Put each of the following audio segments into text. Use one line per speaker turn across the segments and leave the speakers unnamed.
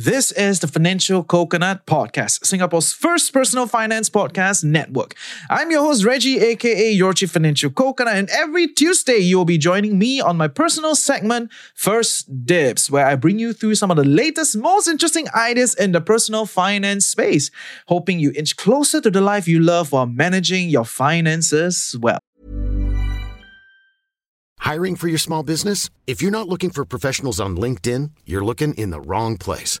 This is the Financial Coconut Podcast, Singapore's first personal finance podcast network. I'm your host, Reggie, aka Your Chief Financial Coconut, and every Tuesday you will be joining me on my personal segment, First Dibs, where I bring you through some of the latest, most interesting ideas in the personal finance space, hoping you inch closer to the life you love while managing your finances well.
Hiring for your small business? If you're not looking for professionals on LinkedIn, you're looking in the wrong place.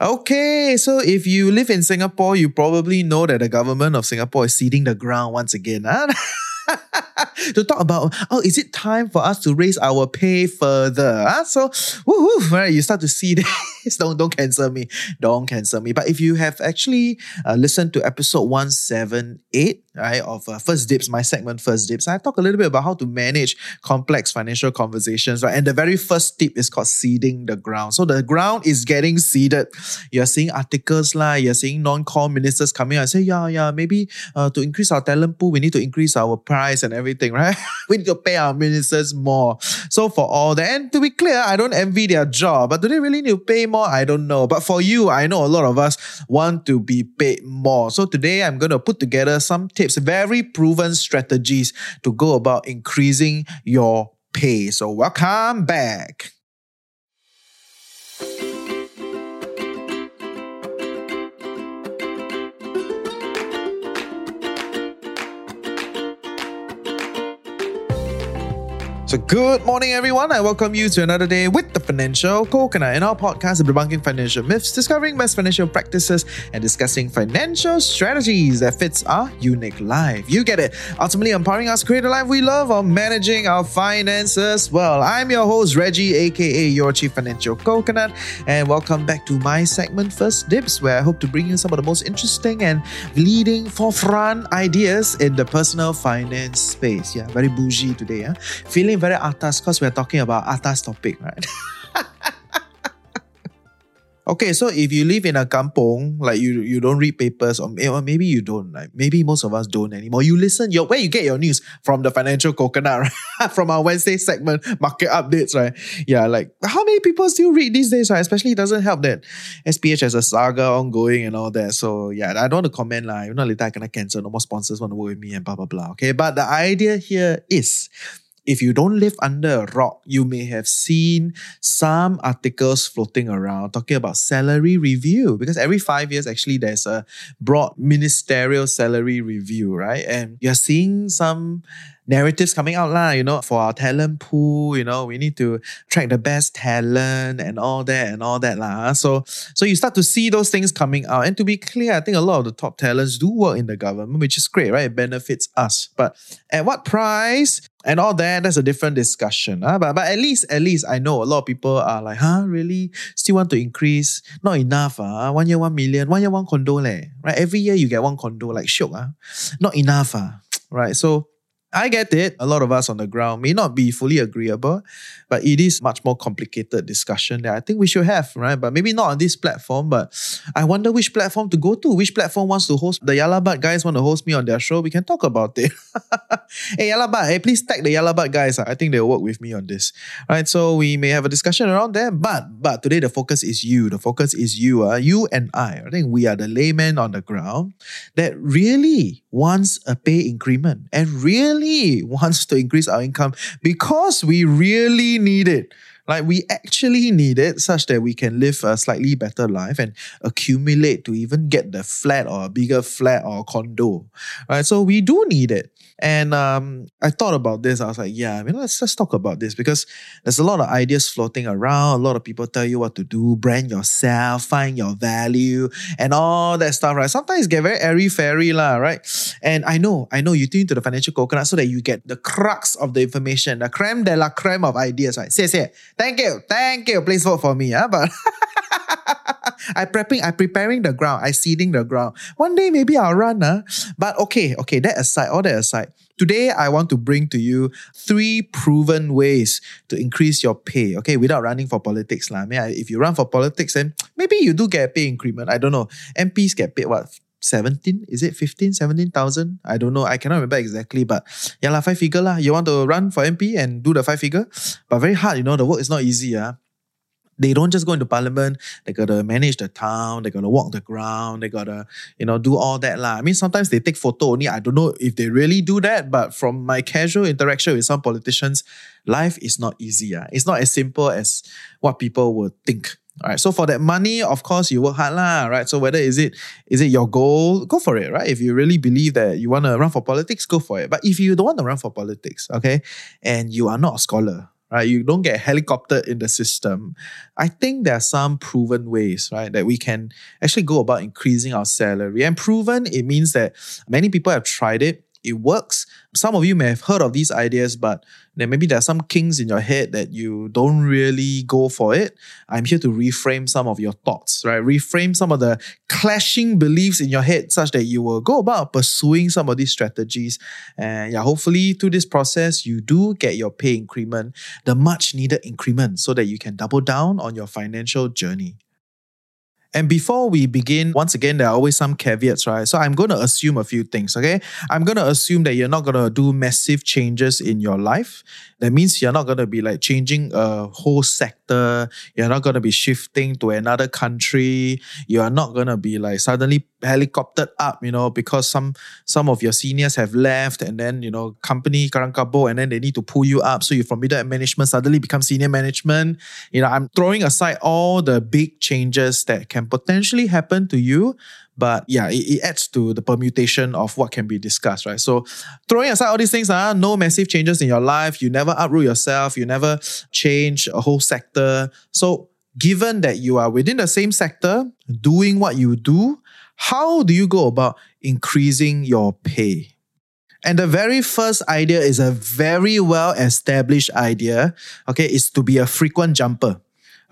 Okay, so if you live in Singapore, you probably know that the government of Singapore is ceding the ground once again. Huh? to talk about, oh, is it time for us to raise our pay further? Huh? So, woohoo, right, you start to see this. don't, don't cancel me. Don't cancel me. But if you have actually uh, listened to episode 178, right, of uh, First Dibs, my segment First Dibs, I talk a little bit about how to manage complex financial conversations, right? And the very first tip is called seeding the ground. So the ground is getting seeded. You're seeing articles like you're seeing non-core ministers coming out and say, yeah, yeah, maybe uh, to increase our talent pool, we need to increase our price and everything, right? we need to pay our ministers more. So for all that, and to be clear, I don't envy their job, but do they really need to pay more? I don't know. But for you, I know a lot of us want to be paid more. So today I'm going to put together some tips, very proven strategies to go about increasing your pay. So welcome back. So, good morning, everyone. I welcome you to another day with the Financial Coconut. In our podcast, debunking financial myths, discovering best financial practices, and discussing financial strategies that fits our unique life. You get it. Ultimately, empowering us to create a life we love while managing our finances well. I'm your host, Reggie, aka Your Chief Financial Coconut, and welcome back to my segment First Dibs, where I hope to bring you some of the most interesting and leading forefront ideas in the personal finance space. Yeah, very bougie today. Huh? Feeling very atas because we're talking about atas topic, right? okay, so if you live in a kampong, like you you don't read papers, or maybe you don't, like maybe most of us don't anymore. You listen, your where you get your news from the financial coconut, right? from our Wednesday segment, market updates, right? Yeah, like how many people still read these days, right? Especially it doesn't help that SPH has a saga ongoing and all that. So yeah, I don't want to comment like, you know, later I gonna cancel. No more sponsors want to work with me and blah blah blah. Okay, but the idea here is if you don't live under a rock, you may have seen some articles floating around talking about salary review because every five years, actually, there's a broad ministerial salary review, right? And you're seeing some narratives coming out lah, you know, for our talent pool, you know, we need to track the best talent and all that and all that lah. Ah. So, so you start to see those things coming out. And to be clear, I think a lot of the top talents do work in the government, which is great, right? It benefits us. But at what price? And all that, that's a different discussion. Huh? But, but at least, at least I know a lot of people are like, huh, really? Still want to increase? Not enough. Huh? One year, one million, one year, one condo. Leh. Right? Every year you get one condo, like shook. Huh? Not enough. Huh? Right? So I get it. A lot of us on the ground may not be fully agreeable, but it is much more complicated discussion that I think we should have, right? But maybe not on this platform, but I wonder which platform to go to. Which platform wants to host the Yalabat guys want to host me on their show? We can talk about it. hey Yalabat, hey, please tag the Yalabat guys. I think they'll work with me on this. Right. So we may have a discussion around there, but but today the focus is you. The focus is you, uh, you and I. I think we are the layman on the ground that really wants a pay increment and really wants to increase our income because we really need it. Like we actually need it such that we can live a slightly better life and accumulate to even get the flat or a bigger flat or condo. Right. So we do need it. And um, I thought about this. I was like, yeah, I mean, let's let's talk about this because there's a lot of ideas floating around. A lot of people tell you what to do, brand yourself, find your value, and all that stuff, right? Sometimes get very airy fairy, lah, right? And I know, I know you tune to the financial coconut so that you get the crux of the information, the creme de la creme of ideas, right? Say, say, thank you, thank you. Please vote for me, huh? But I prepping, I preparing the ground, I seeding the ground. One day maybe I'll run, huh? But okay, okay, that aside, all that aside. Today, I want to bring to you three proven ways to increase your pay, okay, without running for politics. lah. I mean, if you run for politics, then maybe you do get a pay increment. I don't know. MPs get paid what? 17 is it 15 17,000 I don't know I cannot remember exactly but yeah lah five figure lah you want to run for MP and do the five figure but very hard you know the work is not easy ah they don't just go into parliament. They gotta manage the town. They gotta walk the ground. They gotta, you know, do all that lah. I mean, sometimes they take photo only. I don't know if they really do that, but from my casual interaction with some politicians, life is not easy. Ah. It's not as simple as what people would think. All right. So for that money, of course, you work hard lah, right? So whether is it is it your goal, go for it, right? If you really believe that you want to run for politics, go for it. But if you don't want to run for politics, okay, and you are not a scholar, right? You don't get helicoptered in the system. I think there are some proven ways, right, that we can actually go about increasing our salary. And proven, it means that many people have tried it it works. Some of you may have heard of these ideas, but then maybe there are some kinks in your head that you don't really go for it. I'm here to reframe some of your thoughts, right? Reframe some of the clashing beliefs in your head such that you will go about pursuing some of these strategies. And yeah, hopefully through this process, you do get your pay increment, the much needed increment, so that you can double down on your financial journey. And before we begin, once again, there are always some caveats, right? So I'm going to assume a few things, okay? I'm going to assume that you're not going to do massive changes in your life. That means you're not going to be like changing a whole sector. You're not going to be shifting to another country. You are not going to be like suddenly helicoptered up, you know, because some some of your seniors have left and then, you know, company karangkabo and then they need to pull you up. So you from middle management suddenly become senior management. You know, I'm throwing aside all the big changes that can potentially happen to you but yeah, it, it, adds to the permutation of what can be discussed, right? So throwing aside all these things, uh, no massive changes in your life, you never uproot yourself, you never change a whole sector. So given that you are within the same sector, doing what you do, how do you go about increasing your pay? And the very first idea is a very well established idea. Okay, is to be a frequent jumper.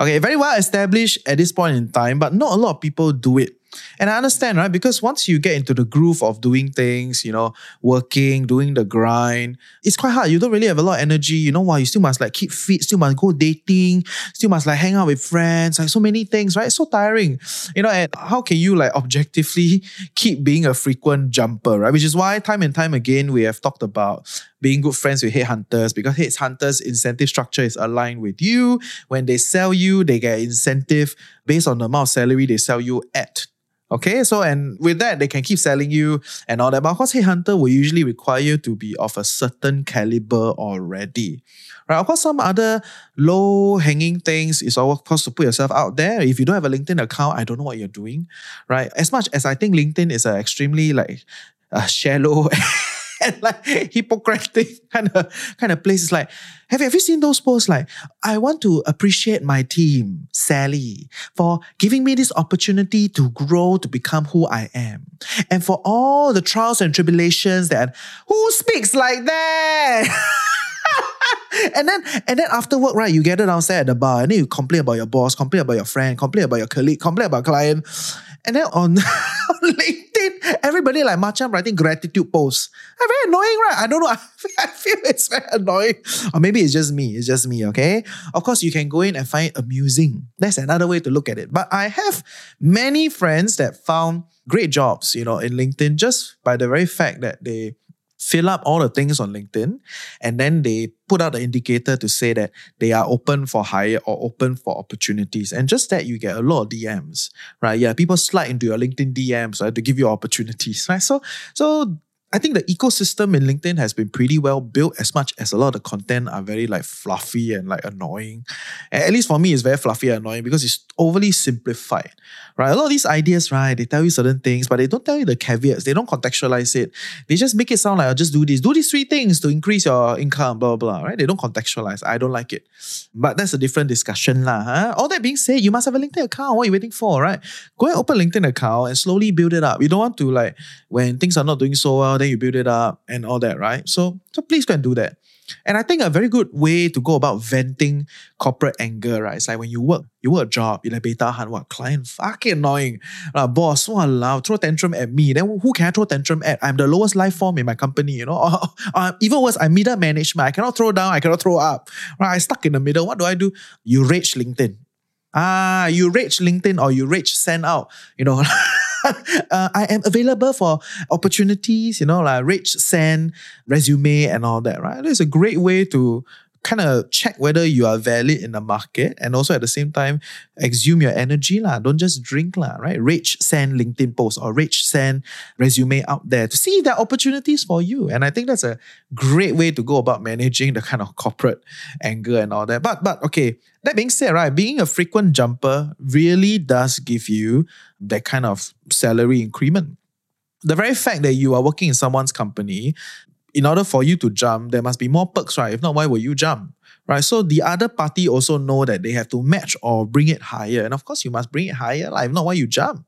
Okay, very well established at this point in time, but not a lot of people do it. And I understand, right? Because once you get into the groove of doing things, you know, working, doing the grind, it's quite hard. You don't really have a lot of energy. You know why? You still must like keep fit, still must go dating, still must like hang out with friends, like so many things, right? It's so tiring. You know, and how can you like objectively keep being a frequent jumper, right? Which is why time and time again we have talked about being good friends with headhunters because headhunters incentive structure is aligned with you. When they sell you, they get incentive based on the amount of salary they sell you at. Okay, so and with that, they can keep selling you and all that. But of course, Headhunter will usually require you to be of a certain caliber already. Right? Of course, some other low hanging things is of course to put yourself out there. If you don't have a LinkedIn account, I don't know what you're doing. Right? As much as I think LinkedIn is an extremely like uh, shallow and like Hippocratic kind of kind of place. It's like, have you, have you seen those posts? Like, I want to appreciate my team, Sally, for giving me this opportunity to grow to become who I am, and for all the trials and tribulations that who speaks like that. and then and then after work, right, you gather downstairs at the bar and then you complain about your boss, complain about your friend, complain about your colleague, complain about client. And then on, on LinkedIn, everybody like Macam writing gratitude posts. Ah, very annoying, right? I don't know. I feel it's very annoying. Or maybe it's just me. It's just me, okay? Of course, you can go in and find amusing. That's another way to look at it. But I have many friends that found great jobs, you know, in LinkedIn just by the very fact that they fill up all the things on LinkedIn, and then they put out the indicator to say that they are open for hire or open for opportunities. And just that you get a lot of DMs, right? Yeah, people slide into your LinkedIn DMs right, to give you opportunities, right? So, so I think the ecosystem in LinkedIn has been pretty well built as much as a lot of the content are very like fluffy and like annoying. At least for me, it's very fluffy and annoying because it's overly simplified, right? A lot of these ideas, right? They tell you certain things, but they don't tell you the caveats. They don't contextualize it. They just make it sound like, oh, just do this, do these three things to increase your income, blah, blah, blah, right? They don't contextualize. I don't like it. But that's a different discussion, lah. Huh? All that being said, you must have a LinkedIn account. What are you waiting for, right? Go and open a LinkedIn account and slowly build it up. You don't want to like, when things are not doing so well, then you build it up and all that, right? So, so please go and do that. And I think a very good way to go about venting corporate anger, right? It's like when you work, you work a job, you like beta hunt, what client fucking annoying. Uh, boss, loud, throw tantrum at me. Then who can I throw tantrum at? I'm the lowest life form in my company, you know? Or, or even worse, I'm middle management. I cannot throw down, I cannot throw up. Right? I stuck in the middle. What do I do? You rage LinkedIn. Ah, you rage LinkedIn or you rage send out, you know. uh, I am available for opportunities, you know, like rich send, resume, and all that, right? It's a great way to kind of check whether you are valid in the market and also at the same time exhume your energy lah. Don't just drink lah, right? Rich send LinkedIn post or rich send resume out there to see if there are opportunities for you. And I think that's a great way to go about managing the kind of corporate anger and all that. But but okay, that being said, right, being a frequent jumper really does give you that kind of salary increment the very fact that you are working in someone's company in order for you to jump, there must be more perks, right? If not, why will you jump? Right. So the other party also know that they have to match or bring it higher. And of course, you must bring it higher. Like, if not, why you jump?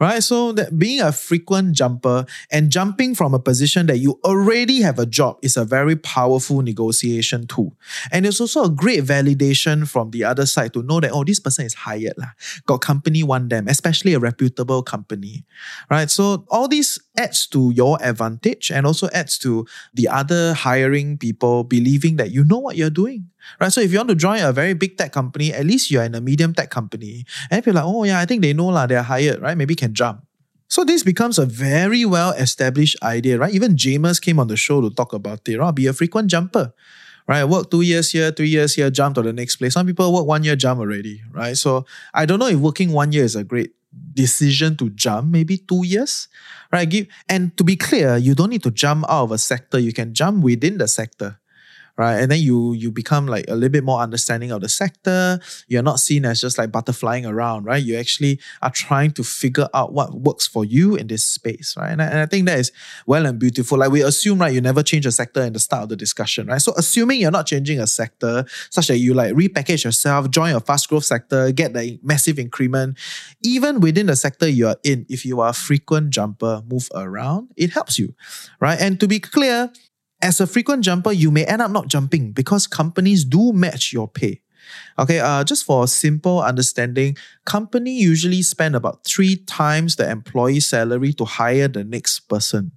right? So that being a frequent jumper and jumping from a position that you already have a job is a very powerful negotiation tool. And it's also a great validation from the other side to know that, oh, this person is hired. Lah. Got company want them, especially a reputable company, right? So all this adds to your advantage and also adds to the other hiring people believing that you know what you're doing right? So if you want to join a very big tech company, at least you're in a medium tech company. And if you're like, oh yeah, I think they know lah, they're hired, right? Maybe can jump. So this becomes a very well established idea, right? Even James came on the show to talk about it, right? Be a frequent jumper. Right, work two years here, three years here, jump to the next place. Some people work one year, jump already, right? So I don't know if working one year is a great decision to jump, maybe two years, right? Give and to be clear, you don't need to jump out of a sector. You can jump within the sector right? And then you you become like a little bit more understanding of the sector. You're not seen as just like butterflying around, right? You actually are trying to figure out what works for you in this space, right? And I, and I think that is well and beautiful. Like we assume, right, you never change a sector in the start of the discussion, right? So assuming you're not changing a sector, such that you like repackage yourself, join a fast growth sector, get the massive increment, even within the sector you are in, if you are a frequent jumper, move around, it helps you, right? And to be clear, as a frequent jumper, you may end up not jumping because companies do match your pay. Okay, uh, just for simple understanding, company usually spend about three times the employee salary to hire the next person.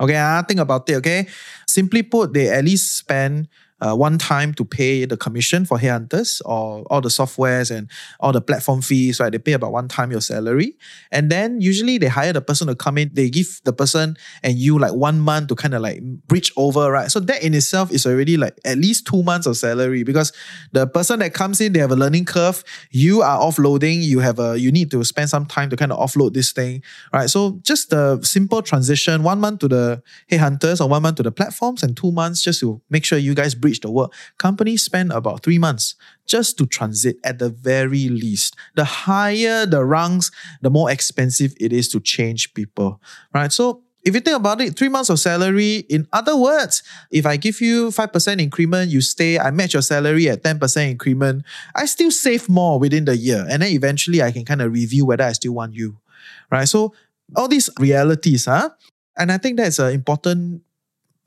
Okay, uh, think about it. Okay, simply put, they at least spend uh, one time to pay the commission for headhunters or all the softwares and all the platform fees, right? They pay about one time your salary. And then usually they hire the person to come in, they give the person and you like one month to kind of like bridge over, right? So that in itself is already like at least two months of salary because the person that comes in, they have a learning curve. You are offloading, you have a, you need to spend some time to kind of offload this thing, right? So just the simple transition, one month to the headhunters or one month to the platforms and two months just to make sure you guys bridge reach the work, companies spend about three months just to transit at the very least. The higher the rungs, the more expensive it is to change people, right? So if you think about it, three months of salary, in other words, if I give you 5% increment, you stay, I match your salary at 10% increment, I still save more within the year. And then eventually I can kind of review whether I still want you. Right. So all these realities, huh? And I think that's an important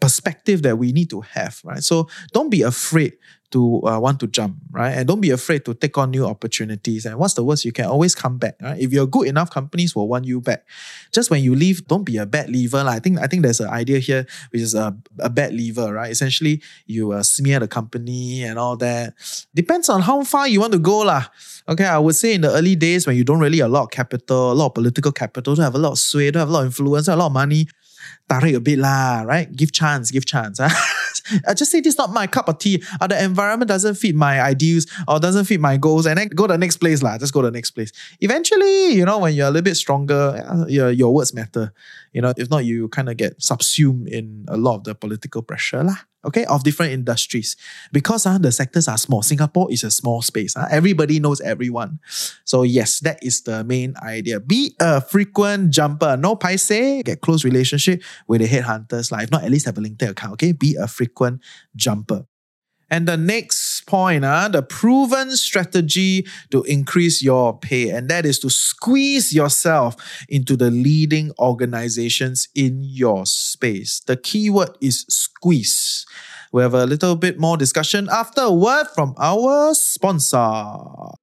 perspective that we need to have, right? So don't be afraid to uh, want to jump, right? And don't be afraid to take on new opportunities. And what's the worst? You can always come back, right? If you're good enough, companies will want you back. Just when you leave, don't be a bad leaver. Like, I think I think there's an idea here, which is a, a bad leaver, right? Essentially, you uh, smear the company and all that. Depends on how far you want to go, lah. Okay, I would say in the early days when you don't really a lot of capital, a lot of political capital, don't have a lot of sway, don't have a lot of influence, a lot of money, tarik a bit lah, right? Give chance, give chance. Huh? Ah. I just say this is not my cup of tea. Or the environment doesn't fit my ideals or doesn't fit my goals, and then go to the next place lah. Just go to the next place. Eventually, you know, when you're a little bit stronger, uh, your, your words matter. You know, if not, you kind of get subsumed in a lot of the political pressure lah okay, of different industries. Because uh, the sectors are small. Singapore is a small space. Uh, everybody knows everyone. So yes, that is the main idea. Be a frequent jumper. No paise, get close relationship with the headhunters. Like, if not, at least have a LinkedIn account. Okay, be a frequent jumper. And the next point, uh, the proven strategy to increase your pay, and that is to squeeze yourself into the leading organizations in your space. The keyword is squeeze. we have a little bit more discussion after a word from our sponsor.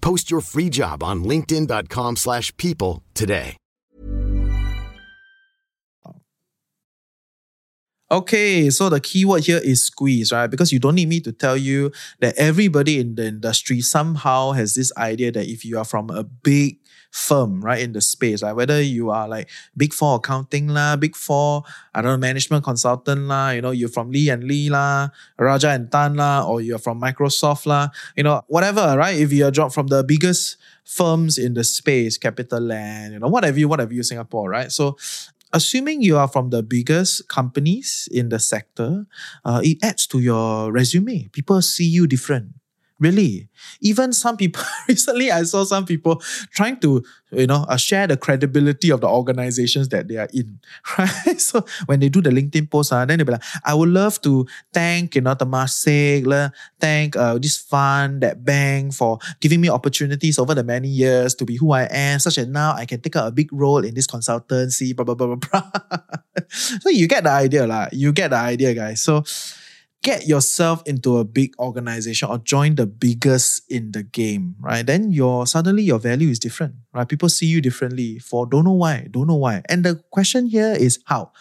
Post your free job on linkedin.com/people slash people today.
Okay, so the keyword here is squeeze, right? Because you don't need me to tell you that everybody in the industry somehow has this idea that if you are from a big firm, right, in the space, right, whether you are like big four accounting lah, big four, I don't know, management consultant lah, you know, you're from Lee and Lee lah, Rajah and Tann lah, or you're from Microsoft lah, you know, whatever, right? If you're dropped from the biggest firms in the space, CapitaLand, you know, whatever you, whatever you, Singapore, right? So assuming you are from the biggest companies in the sector, uh, it adds to your resume. People see you different. Really, even some people recently, I saw some people trying to, you know, uh, share the credibility of the organizations that they are in, right? So when they do the LinkedIn post, uh, then they'll be like, "I would love to thank, you know, Temasek, lah, thank uh, this fund, that bank for giving me opportunities over the many years to be who I am, such that now I can take up a big role in this consultancy, blah blah blah blah blah." so you get the idea, lah. You get the idea, guys. So get yourself into a big organization or join the biggest in the game, right? Then your suddenly your value is different, right? People see you differently for don't know why, don't know why. And the question here is how,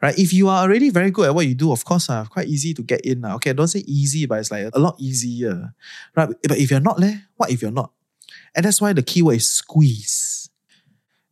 right? If you are already very good at what you do, of course, uh, quite easy to get in. Uh. Okay, don't say easy, but it's like a lot easier, right? But if you're not there, what if you're not? And that's why the keyword is squeeze.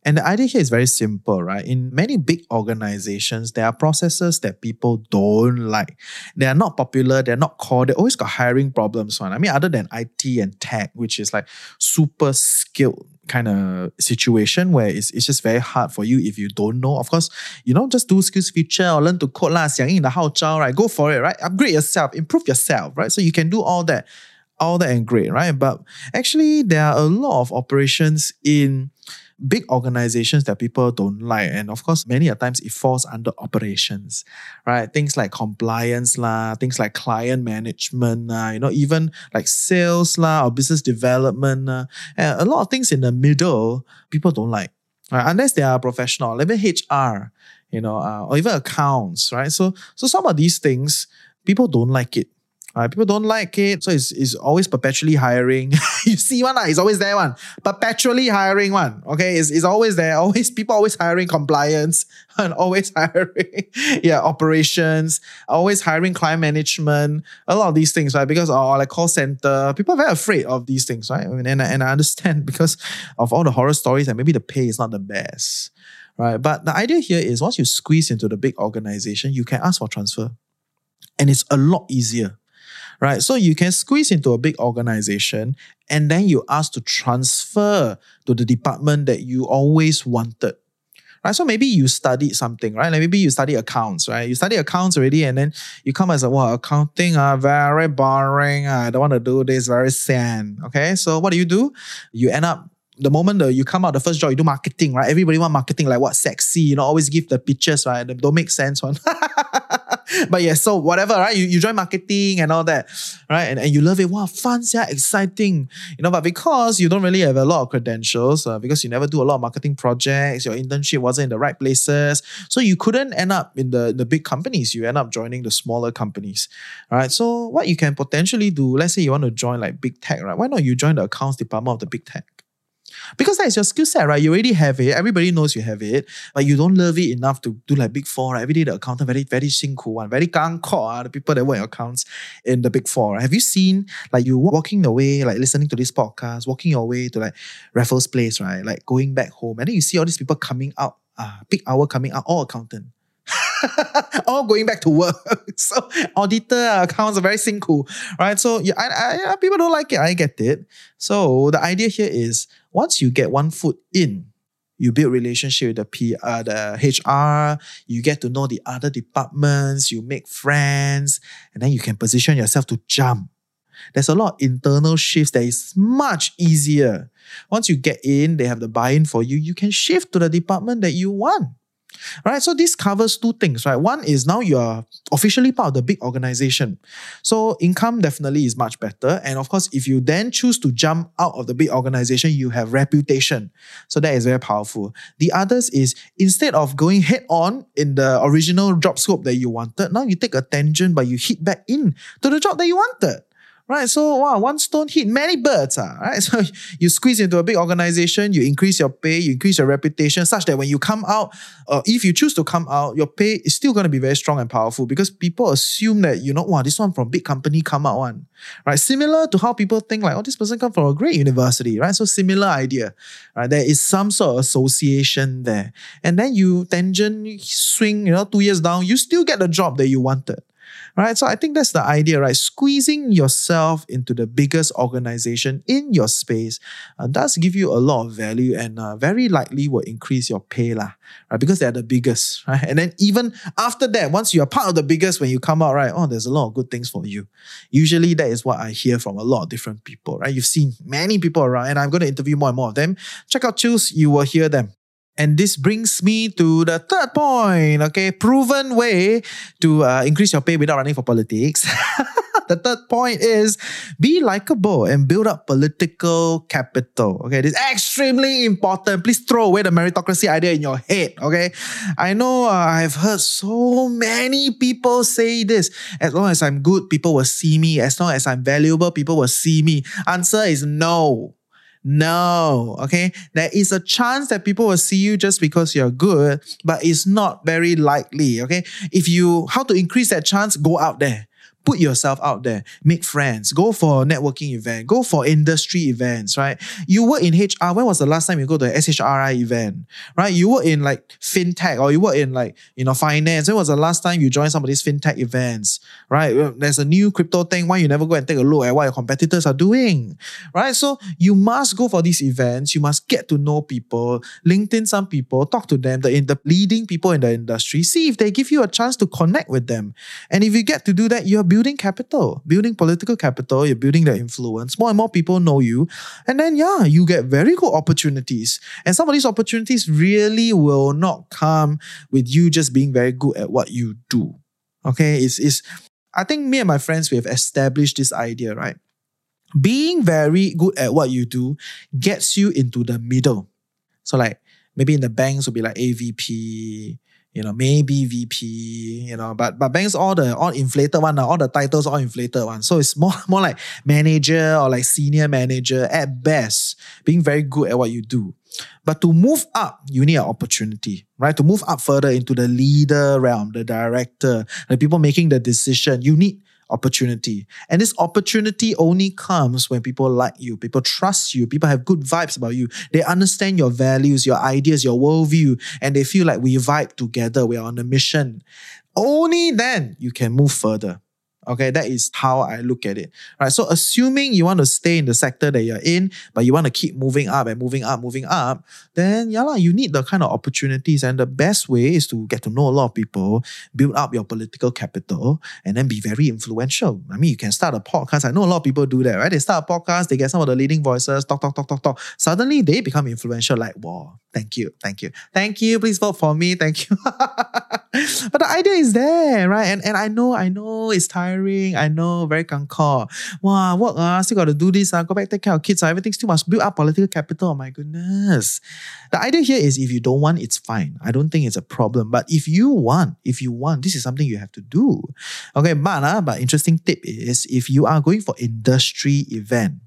And the idea here is very simple, right? In many big organizations, there are processes that people don't like. They are not popular, they're not core, they always got hiring problems. One. I mean, other than IT and tech, which is like super skilled kind of situation where it's, it's just very hard for you if you don't know. Of course, you know, just do skills future or learn to code lah, 响应的号召, right? Go for it, right? Upgrade yourself, improve yourself, right? So you can do all that, all that and great, right? But actually, there are a lot of operations in big organizations that people don't like. And of course, many a times it falls under operations, right? Things like compliance lah, things like client management, lah, you know, even like sales lah or business development. lah. And a lot of things in the middle, people don't like. Right? Unless they are professional, even HR, you know, uh, or even accounts, right? So, so some of these things, people don't like it. Right? People don't like it. So it's, it's always perpetually hiring. you see one, uh, it's always there one. Perpetually hiring one. Okay. It's, it's always there. Always people always hiring compliance and always hiring yeah, operations, always hiring client management, a lot of these things, right? Because or like call center, people are very afraid of these things, right? I mean, and, and I understand because of all the horror stories and maybe the pay is not the best. Right. But the idea here is once you squeeze into the big organization, you can ask for transfer. And it's a lot easier right? So you can squeeze into a big organization and then you ask to transfer to the department that you always wanted. Right, so maybe you studied something, right? Like maybe you study accounts, right? You study accounts already, and then you come as a wow, accounting are very boring. Ah, I don't want to do this, very sad. Okay, so what do you do? You end up the moment you come out the first job, you do marketing, right? Everybody want marketing like what sexy, you know, always give the pictures, right? Don't make sense one. but yeah, so whatever, right? You, you join marketing and all that, right? And, and you love it. Wow, fun, yeah, exciting. You know, but because you don't really have a lot of credentials, uh, because you never do a lot of marketing projects, your internship wasn't in the right places. So you couldn't end up in the, the big companies. You end up joining the smaller companies. Right. So what you can potentially do, let's say you want to join like big tech, right? Why not you join the accounts department of the big tech? Because that is your skill set, right? You already have it. Everybody knows you have it, but you don't love it enough to do like big four, right? Every day the accountant very, very sinku one, very gang uh, ah, the people that work accounts in the big four. Right? Have you seen like you walking the way, like listening to this podcast, walking your way to like Raffles Place, right? Like going back home. And then you see all these people coming out, ah, uh, big hour coming out, all accountant. all going back to work. so auditor accounts are very simple, right? So yeah, I, I, people don't like it. I get it. So the idea here is once you get one foot in, you build relationship with the P, uh, the HR. You get to know the other departments. You make friends, and then you can position yourself to jump There's a lot of internal shifts that is much easier. Once you get in, they have the buy-in for you. You can shift to the department that you want. Right, so this covers two things, right? One is now you are officially part of the big organization. So income definitely is much better. And of course, if you then choose to jump out of the big organization, you have reputation. So that is very powerful. The others is instead of going head on in the original job scope that you wanted, now you take a tangent, but you hit back in to the job that you wanted right? So wow, one stone hit many birds, ah, right? So you squeeze into a big organization, you increase your pay, you increase your reputation, such that when you come out, uh, if you choose to come out, your pay is still going to be very strong and powerful because people assume that you know, wow, this one from big company come out one, right? Similar to how people think like, oh, this person come from a great university, right? So similar idea, right? There is some sort of association there, and then you tangent swing, you know, two years down, you still get the job that you wanted right? So I think that's the idea, right? Squeezing yourself into the biggest organization in your space uh, does give you a lot of value and uh, very likely will increase your pay, lah, right? Because they're the biggest, right? And then even after that, once you are part of the biggest, when you come out, right? Oh, there's a lot of good things for you. Usually that is what I hear from a lot of different people, right? You've seen many people around, and I'm going to interview more and more of them. Check out Chills, you will hear them. And this brings me to the third point, okay? Proven way to uh, increase your pay without running for politics. the third point is be likable and build up political capital. Okay, this is extremely important. Please throw away the meritocracy idea in your head. Okay, I know uh, I've heard so many people say this. As long as I'm good, people will see me. As long as I'm valuable, people will see me. Answer is no. No, okay? There is a chance that people will see you just because you're good, but it's not very likely, okay? If you, how to increase that chance, go out there put yourself out there, make friends, go for a networking event, go for industry events, right? You work in HR. When was the last time you go to a SHRI event, right? You work in like fintech or you work in like, you know, finance. When was the last time you joined some of these fintech events, right? There's a new crypto thing. Why you never go and take a look at what your competitors are doing, right? So you must go for these events. You must get to know people, LinkedIn some people, talk to them, the, the leading people in the industry, see if they give you a chance to connect with them. And if you get to do that, you're building capital, building political capital, you're building the influence. More and more people know you. And then, yeah, you get very good opportunities. And some of these opportunities really will not come with you just being very good at what you do. Okay, it's, it's I think me and my friends, we have established this idea, right? Being very good at what you do gets you into the middle. So, like, maybe in the banks will be like AVP, you know, maybe VP, you know, but but banks all the all inflated one, all the titles all inflated one. So it's more more like manager or like senior manager at best, being very good at what you do. But to move up, you need an opportunity, right? To move up further into the leader realm, the director, the people making the decision, you need opportunity. And this opportunity only comes when people like you, people trust you, people have good vibes about you. They understand your values, your ideas, your worldview, and they feel like we vibe together, we're on a mission. Only then you can move further. Okay, that is how I look at it. Right. So assuming you want to stay in the sector that you're in, but you want to keep moving up and moving up, moving up, then yeah, you need the kind of opportunities. And the best way is to get to know a lot of people, build up your political capital, and then be very influential. I mean, you can start a podcast. I know a lot of people do that, right? They start a podcast, they get some of the leading voices, talk, talk, talk, talk, talk. Suddenly they become influential, like, wow, thank you, thank you, thank you, please vote for me, thank you. but the idea is there, right? And and I know, I know it's tiring. I know, very concord. Wow, what uh, still got to do this. Uh, go back, take care of kids. Uh, everything still must build up political capital. Oh my goodness. The idea here is if you don't want, it's fine. I don't think it's a problem. But if you want, if you want, this is something you have to do. Okay, but, uh, but interesting tip is if you are going for industry event,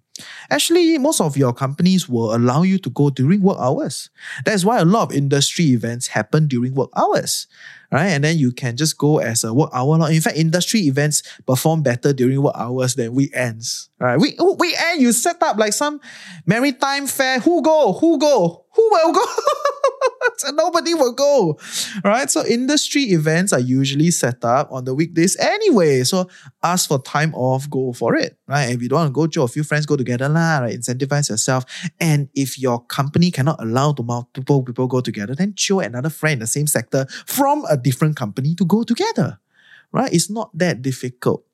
Actually, most of your companies will allow you to go during work hours. That's why a lot of industry events happen during work hours right? And then you can just go as a work hour. In fact, industry events perform better during work hours than weekends, right? We, oh, weekend, you set up like some maritime fair. Who go? Who go? Who will go? nobody will go, right? So industry events are usually set up on the weekdays anyway. So ask for time off, go for it, right? If you don't want to go, to a few friends go together lah, right? Incentivize yourself. And if your company cannot allow to multiple people go together, then chill another friend in the same sector from a different company to go together, right? It's not that difficult.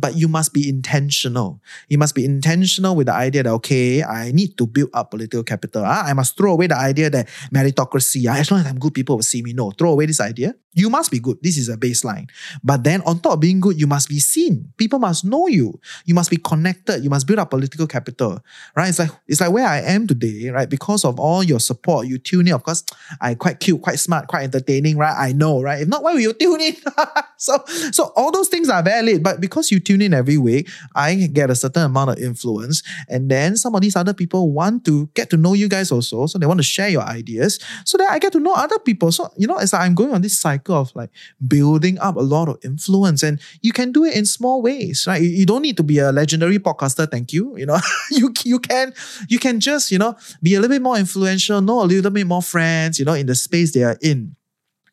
but you must be intentional. You must be intentional with the idea that, okay, I need to build up political capital. Ah, I must throw away the idea that meritocracy, ah, as long as I'm good, people will see me. No, throw away this idea. You must be good. This is a baseline. But then on top of being good, you must be seen. People must know you. You must be connected. You must build up political capital. Right? It's like it's like where I am today, right? Because of all your support, you tune in. Of course, I quite cute, quite smart, quite entertaining, right? I know, right? If not, why will you tune in? so so all those things are valid. But because you tune in every week, I get a certain amount of influence. And then some of these other people want to get to know you guys also. So they want to share your ideas. So that I get to know other people. So, you know, as I'm going on this cycle of like building up a lot of influence. And you can do it in small ways, right? You, don't need to be a legendary podcaster, thank you. You know, you, you can you can just, you know, be a little bit more influential, know a little bit more friends, you know, in the space they are in.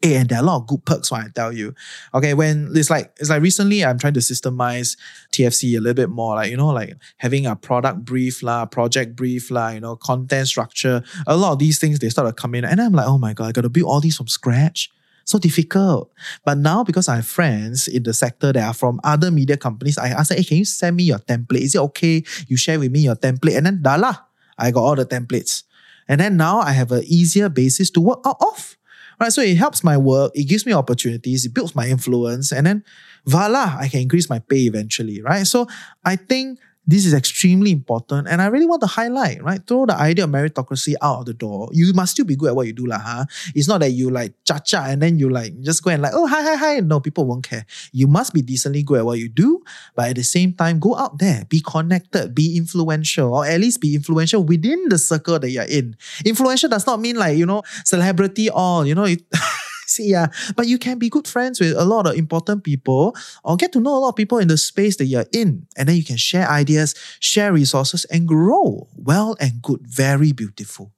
Hey, and there are a lot of good perks, when I tell you. Okay, when it's like it's like recently I'm trying to systemize TFC a little bit more, like you know, like having a product brief lah, project brief lah, you know, content structure. A lot of these things they start to come in, and I'm like, oh my god, I got to build all these from scratch so difficult. But now because I have friends in the sector that are from other media companies, I ask them, hey, can you send me your template? Is it okay? You share with me your template. And then dala, I got all the templates. And then now I have an easier basis to work out of. Right. So it helps my work, it gives me opportunities, it builds my influence, and then voila, I can increase my pay eventually. Right. So I think this is extremely important, and I really want to highlight, right? Throw the idea of meritocracy out of the door. You must still be good at what you do, lah, huh? It's not that you like cha cha and then you like just go and like, oh, hi, hi, hi. No, people won't care. You must be decently good at what you do, but at the same time, go out there, be connected, be influential, or at least be influential within the circle that you're in. Influential does not mean like, you know, celebrity or, you know, it, See, yeah. But you can be good friends with a lot of important people or get to know a lot of people in the space that you're in. And then you can share ideas, share resources, and grow. Well and good. Very beautiful.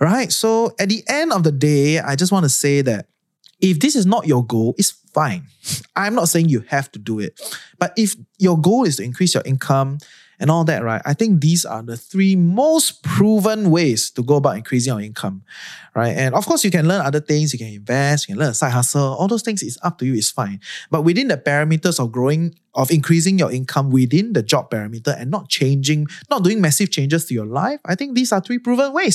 Right? So at the end of the day, I just want to say that if this is not your goal, it's fine. I'm not saying you have to do it. But if your goal is to increase your income, and all that, right? I think these are the three most proven ways to go about increasing your income, right? And of course, you can learn other things, you can invest, you can learn a side hustle, all those things is up to you, it's fine. But within the parameters of growing, of increasing your income within the job parameter and not changing, not doing massive changes to your life, I think these are three proven ways.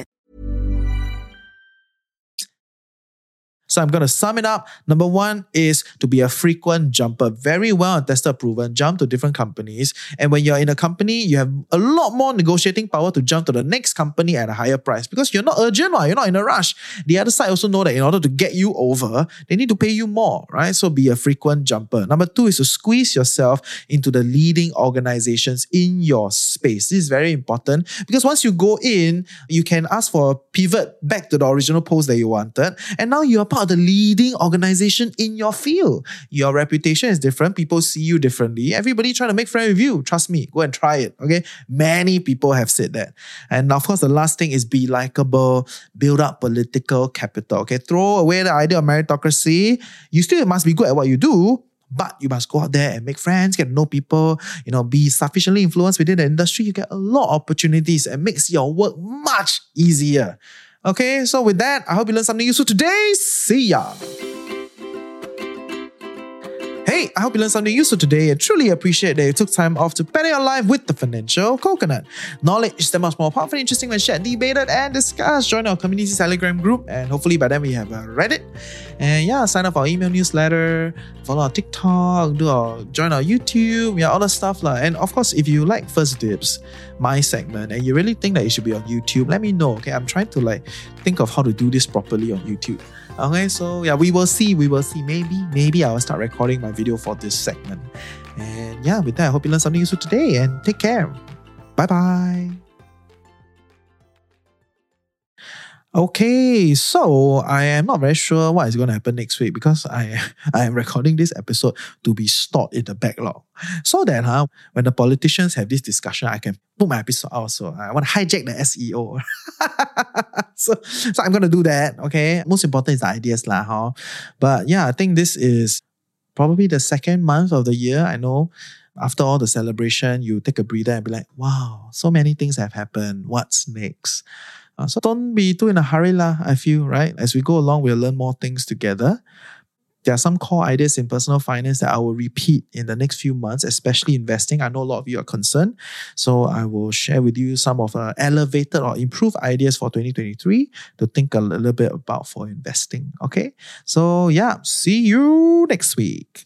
So I'm going to sum it up. Number one is to be a frequent jumper, very well tested, proven, jump to different companies. And when you're in a company, you have a lot more negotiating power to jump to the next company at a higher price because you're not urgent, right? You're not in a rush. The other side also know that in order to get you over, they need to pay you more, right? So be a frequent jumper. Number two is to squeeze yourself into the leading organizations in your space. This is very important because once you go in, you can ask for a pivot back to the original post that you wanted. And now you are part of the leading organization in your field. Your reputation is different. People see you differently. Everybody trying to make friends with you. Trust me, go and try it. Okay. Many people have said that. And of course, the last thing is be likable, build up political capital. Okay. Throw away the idea of meritocracy. You still must be good at what you do, but you must go out there and make friends, get to know people, you know, be sufficiently influenced within the industry. You get a lot of opportunities and makes your work much easier. Okay, so with that, I hope you learned something useful today. See ya. I hope you learned something useful today and truly appreciate that you took time off to better your life with the financial coconut. Knowledge is that much more powerful interesting when shared, debated, and discussed. Join our community Telegram group, and hopefully by then we have uh, a Reddit. And yeah, sign up for our email newsletter, follow our TikTok, do our join our YouTube, yeah, all that stuff. La. And of course, if you like First Dibs, my segment, and you really think that it should be on YouTube, let me know. Okay, I'm trying to like think of how to do this properly on YouTube. Okay, so yeah, we will see. We will see. Maybe, maybe I will start recording my video for this segment. And yeah, with that, I hope you learned something useful today and take care. Bye bye. Okay, so I am not very sure what is going to happen next week because I I am recording this episode to be stored in the backlog. So that huh, when the politicians have this discussion, I can put my episode out. So I want to hijack the SEO. so, so I'm going to do that. Okay. Most important is the ideas, lah, huh? But yeah, I think this is probably the second month of the year. I know after all the celebration, you take a breather and be like, wow, so many things have happened. What's next? Uh, so don't be too in a hurry, lah, I feel, right? As we go along, we'll learn more things together. There are some core ideas in personal finance that I will repeat in the next few months, especially investing. I know a lot of you are concerned. So I will share with you some of uh, elevated or improved ideas for 2023 to think a little bit about for investing. Okay. So yeah, see you next week.